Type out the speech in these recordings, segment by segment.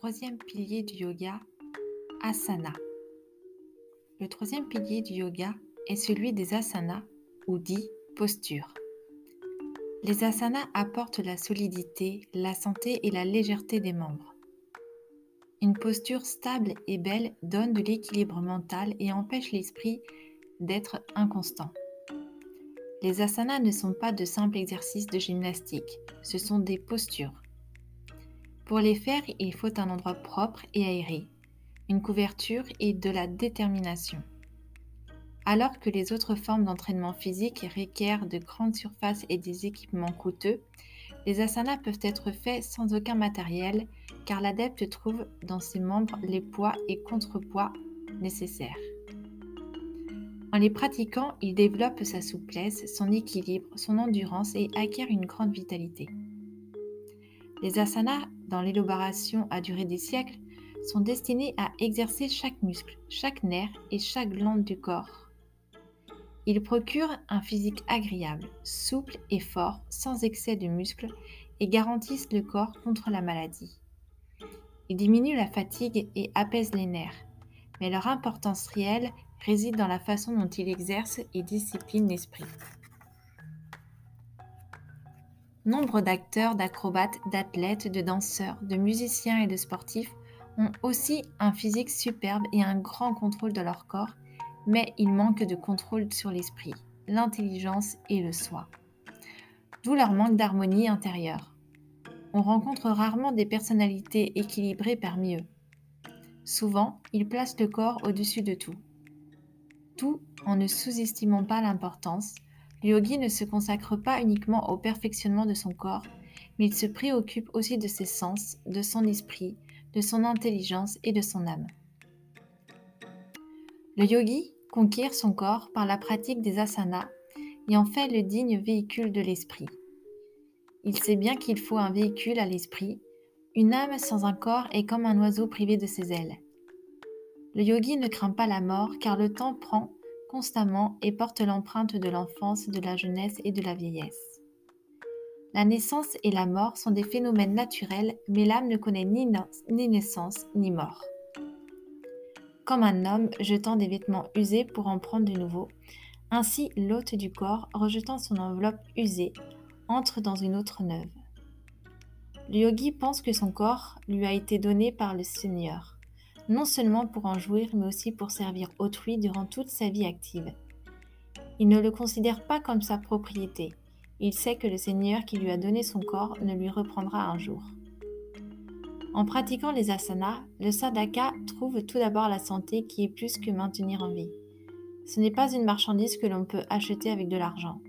troisième pilier du yoga, asana. Le troisième pilier du yoga est celui des asanas ou dit posture. Les asanas apportent la solidité, la santé et la légèreté des membres. Une posture stable et belle donne de l'équilibre mental et empêche l'esprit d'être inconstant. Les asanas ne sont pas de simples exercices de gymnastique, ce sont des postures. Pour les faire, il faut un endroit propre et aéré, une couverture et de la détermination. Alors que les autres formes d'entraînement physique requièrent de grandes surfaces et des équipements coûteux, les asanas peuvent être faits sans aucun matériel car l'adepte trouve dans ses membres les poids et contrepoids nécessaires. En les pratiquant, il développe sa souplesse, son équilibre, son endurance et acquiert une grande vitalité. Les asanas, dans l'élaboration à durée des siècles, sont destinés à exercer chaque muscle, chaque nerf et chaque glande du corps. Ils procurent un physique agréable, souple et fort, sans excès de muscles, et garantissent le corps contre la maladie. Ils diminuent la fatigue et apaisent les nerfs, mais leur importance réelle réside dans la façon dont ils exercent et disciplinent l'esprit. Nombre d'acteurs, d'acrobates, d'athlètes, de danseurs, de musiciens et de sportifs ont aussi un physique superbe et un grand contrôle de leur corps, mais ils manquent de contrôle sur l'esprit, l'intelligence et le soi. D'où leur manque d'harmonie intérieure. On rencontre rarement des personnalités équilibrées parmi eux. Souvent, ils placent le corps au-dessus de tout. Tout en ne sous-estimant pas l'importance, le yogi ne se consacre pas uniquement au perfectionnement de son corps, mais il se préoccupe aussi de ses sens, de son esprit, de son intelligence et de son âme. Le yogi conquiert son corps par la pratique des asanas et en fait le digne véhicule de l'esprit. Il sait bien qu'il faut un véhicule à l'esprit. Une âme sans un corps est comme un oiseau privé de ses ailes. Le yogi ne craint pas la mort car le temps prend constamment et porte l'empreinte de l'enfance, de la jeunesse et de la vieillesse. La naissance et la mort sont des phénomènes naturels, mais l'âme ne connaît ni, naissance ni mort. Comme un homme jetant des vêtements usés pour en prendre de nouveaux, ainsi l'hôte du corps, rejetant son enveloppe usée, entre dans une autre neuve. Le yogi pense que son corps lui a été donné par le Seigneur non seulement pour en jouir, mais aussi pour servir autrui durant toute sa vie active. Il ne le considère pas comme sa propriété. Il sait que le Seigneur qui lui a donné son corps ne lui reprendra un jour. En pratiquant les asanas, le sadhaka trouve tout d'abord la santé qui est plus que maintenir en vie. Ce n'est pas une marchandise que l'on peut acheter avec de l'argent.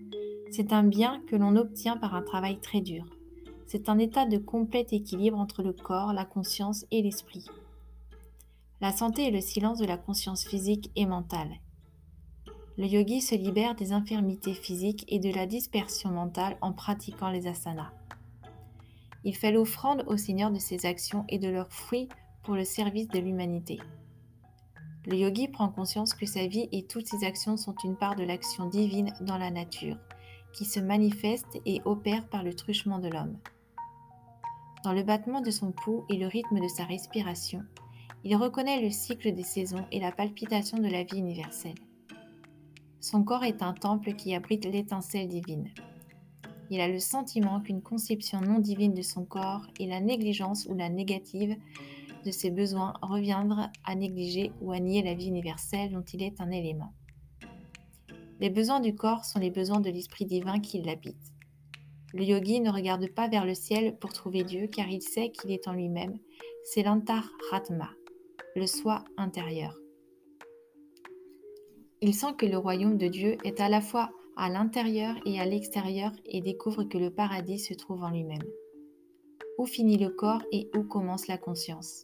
C'est un bien que l'on obtient par un travail très dur. C'est un état de complet équilibre entre le corps, la conscience et l'esprit. La santé est le silence de la conscience physique et mentale. Le yogi se libère des infirmités physiques et de la dispersion mentale en pratiquant les asanas. Il fait l'offrande au Seigneur de ses actions et de leurs fruits pour le service de l'humanité. Le yogi prend conscience que sa vie et toutes ses actions sont une part de l'action divine dans la nature, qui se manifeste et opère par le truchement de l'homme. Dans le battement de son pouls et le rythme de sa respiration, il reconnaît le cycle des saisons et la palpitation de la vie universelle. Son corps est un temple qui abrite l'étincelle divine. Il a le sentiment qu'une conception non divine de son corps et la négligence ou la négative de ses besoins reviendront à négliger ou à nier la vie universelle dont il est un élément. Les besoins du corps sont les besoins de l'esprit divin qui l'habite. Le yogi ne regarde pas vers le ciel pour trouver Dieu car il sait qu'il est en lui-même. C'est l'antaratma, le soi intérieur. Il sent que le royaume de Dieu est à la fois à l'intérieur et à l'extérieur et découvre que le paradis se trouve en lui-même. Où finit le corps et où commence la conscience?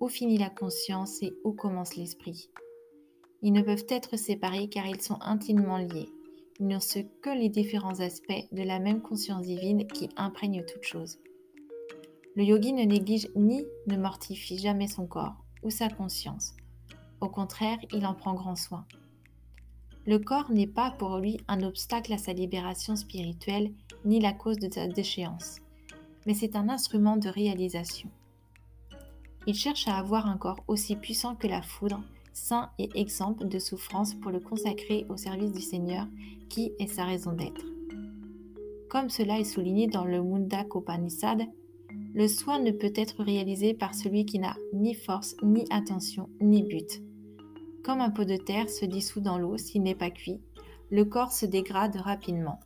Où finit la conscience et où commence l'esprit? Ils ne peuvent être séparés car ils sont intimement liés. Ils ne sont que les différents aspects de la même conscience divine qui imprègne toute chose. Le yogi ne néglige ni ne mortifie jamais son corps, ou sa conscience. Au contraire, il en prend grand soin. Le corps n'est pas pour lui un obstacle à sa libération spirituelle ni la cause de sa déchéance, mais c'est un instrument de réalisation. Il cherche à avoir un corps aussi puissant que la foudre, saint et exemple de souffrance pour le consacrer au service du Seigneur, qui est sa raison d'être. Comme cela est souligné dans le Mundak Upanishad, le soin ne peut être réalisé par celui qui n'a ni force, ni attention, ni but. Comme un pot de terre se dissout dans l'eau s'il n'est pas cuit, le corps se dégrade rapidement.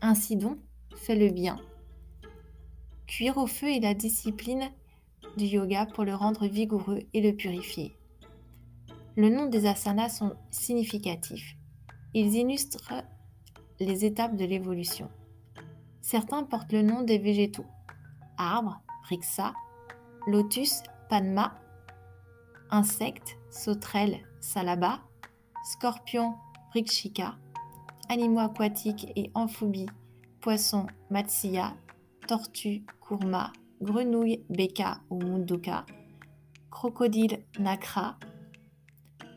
Ainsi donc, fais le bien. Cuire au feu est la discipline du yoga pour le rendre vigoureux et le purifier. Le nom des asanas sont significatifs. Ils illustrent les étapes de l'évolution. Certains portent le nom des végétaux. Arbre, Rixa, lotus, Panma, insectes, sauterelles, Salaba, scorpions, Rikshika, animaux aquatiques et amphibies, poissons, Matsiya, tortues, Kurma, grenouilles, Beka ou Munduka, crocodile, Nakra.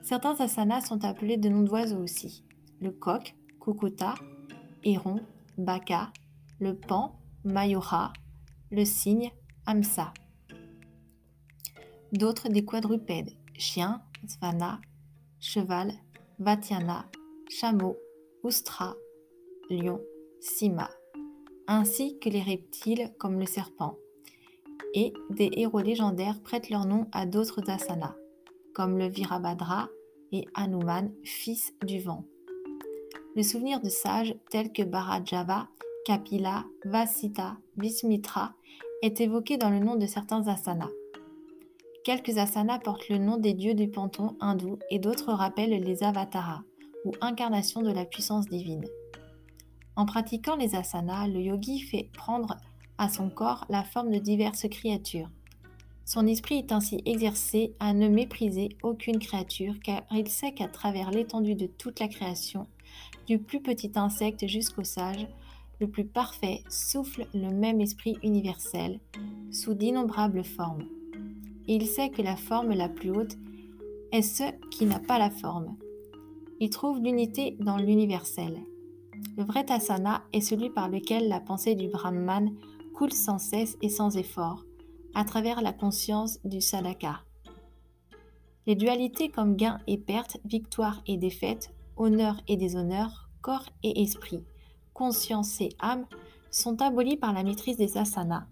Certains asanas sont appelés de noms d'oiseaux aussi. Le coq, Kukuta, héron, Baka, le pan, Mayura, le cygne, Amsa. D'autres des quadrupèdes, chien, Svana, cheval, Vatiana, chameau, Oustra, lion, Sima, ainsi que les reptiles comme le serpent. Et des héros légendaires prêtent leur nom à d'autres asanas, comme le Virabhadra et Hanuman, fils du vent. Le souvenir de sages tels que Bharajava, Kapila, Vasita, Vismitra est évoqué dans le nom de certains asanas. Quelques asanas portent le nom des dieux du panthéon hindou et d'autres rappellent les avatars, ou incarnations de la puissance divine. En pratiquant les asanas, le yogi fait prendre à son corps la forme de diverses créatures. Son esprit est ainsi exercé à ne mépriser aucune créature car il sait qu'à travers l'étendue de toute la création, du plus petit insecte jusqu'au sage, le plus parfait souffle le même esprit universel, sous d'innombrables formes. Il sait que la forme la plus haute est ce qui n'a pas la forme. Il trouve l'unité dans l'universel. Le vrai tasana est celui par lequel la pensée du Brahman coule sans cesse et sans effort, à travers la conscience du sadaka. Les dualités comme gain et perte, victoire et défaite, honneur et déshonneur, corps et esprit, conscience et âme sont abolies par la maîtrise des asanas,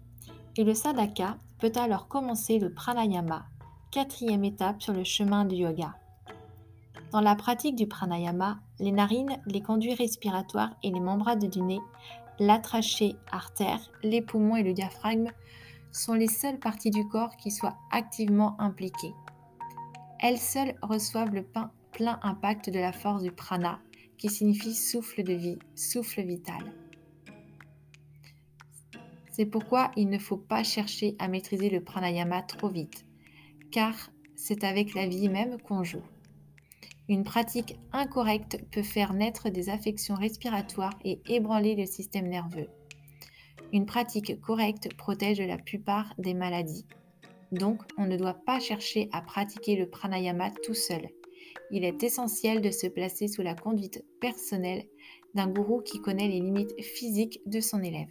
et le sadaka peut alors commencer le pranayama, quatrième étape sur le chemin du yoga. Dans la pratique du pranayama, les narines, les conduits respiratoires et les membranes du nez, la trachée, artère, les poumons et le diaphragme sont les seules parties du corps qui soient activement impliquées. Elles seules reçoivent le plein impact de la force du prana, qui signifie souffle de vie, souffle vital. C'est pourquoi il ne faut pas chercher à maîtriser le pranayama trop vite, car c'est avec la vie même qu'on joue. Une pratique incorrecte peut faire naître des affections respiratoires et ébranler le système nerveux. Une pratique correcte protège la plupart des maladies. Donc, on ne doit pas chercher à pratiquer le pranayama tout seul. Il est essentiel de se placer sous la conduite personnelle d'un gourou qui connaît les limites physiques de son élève.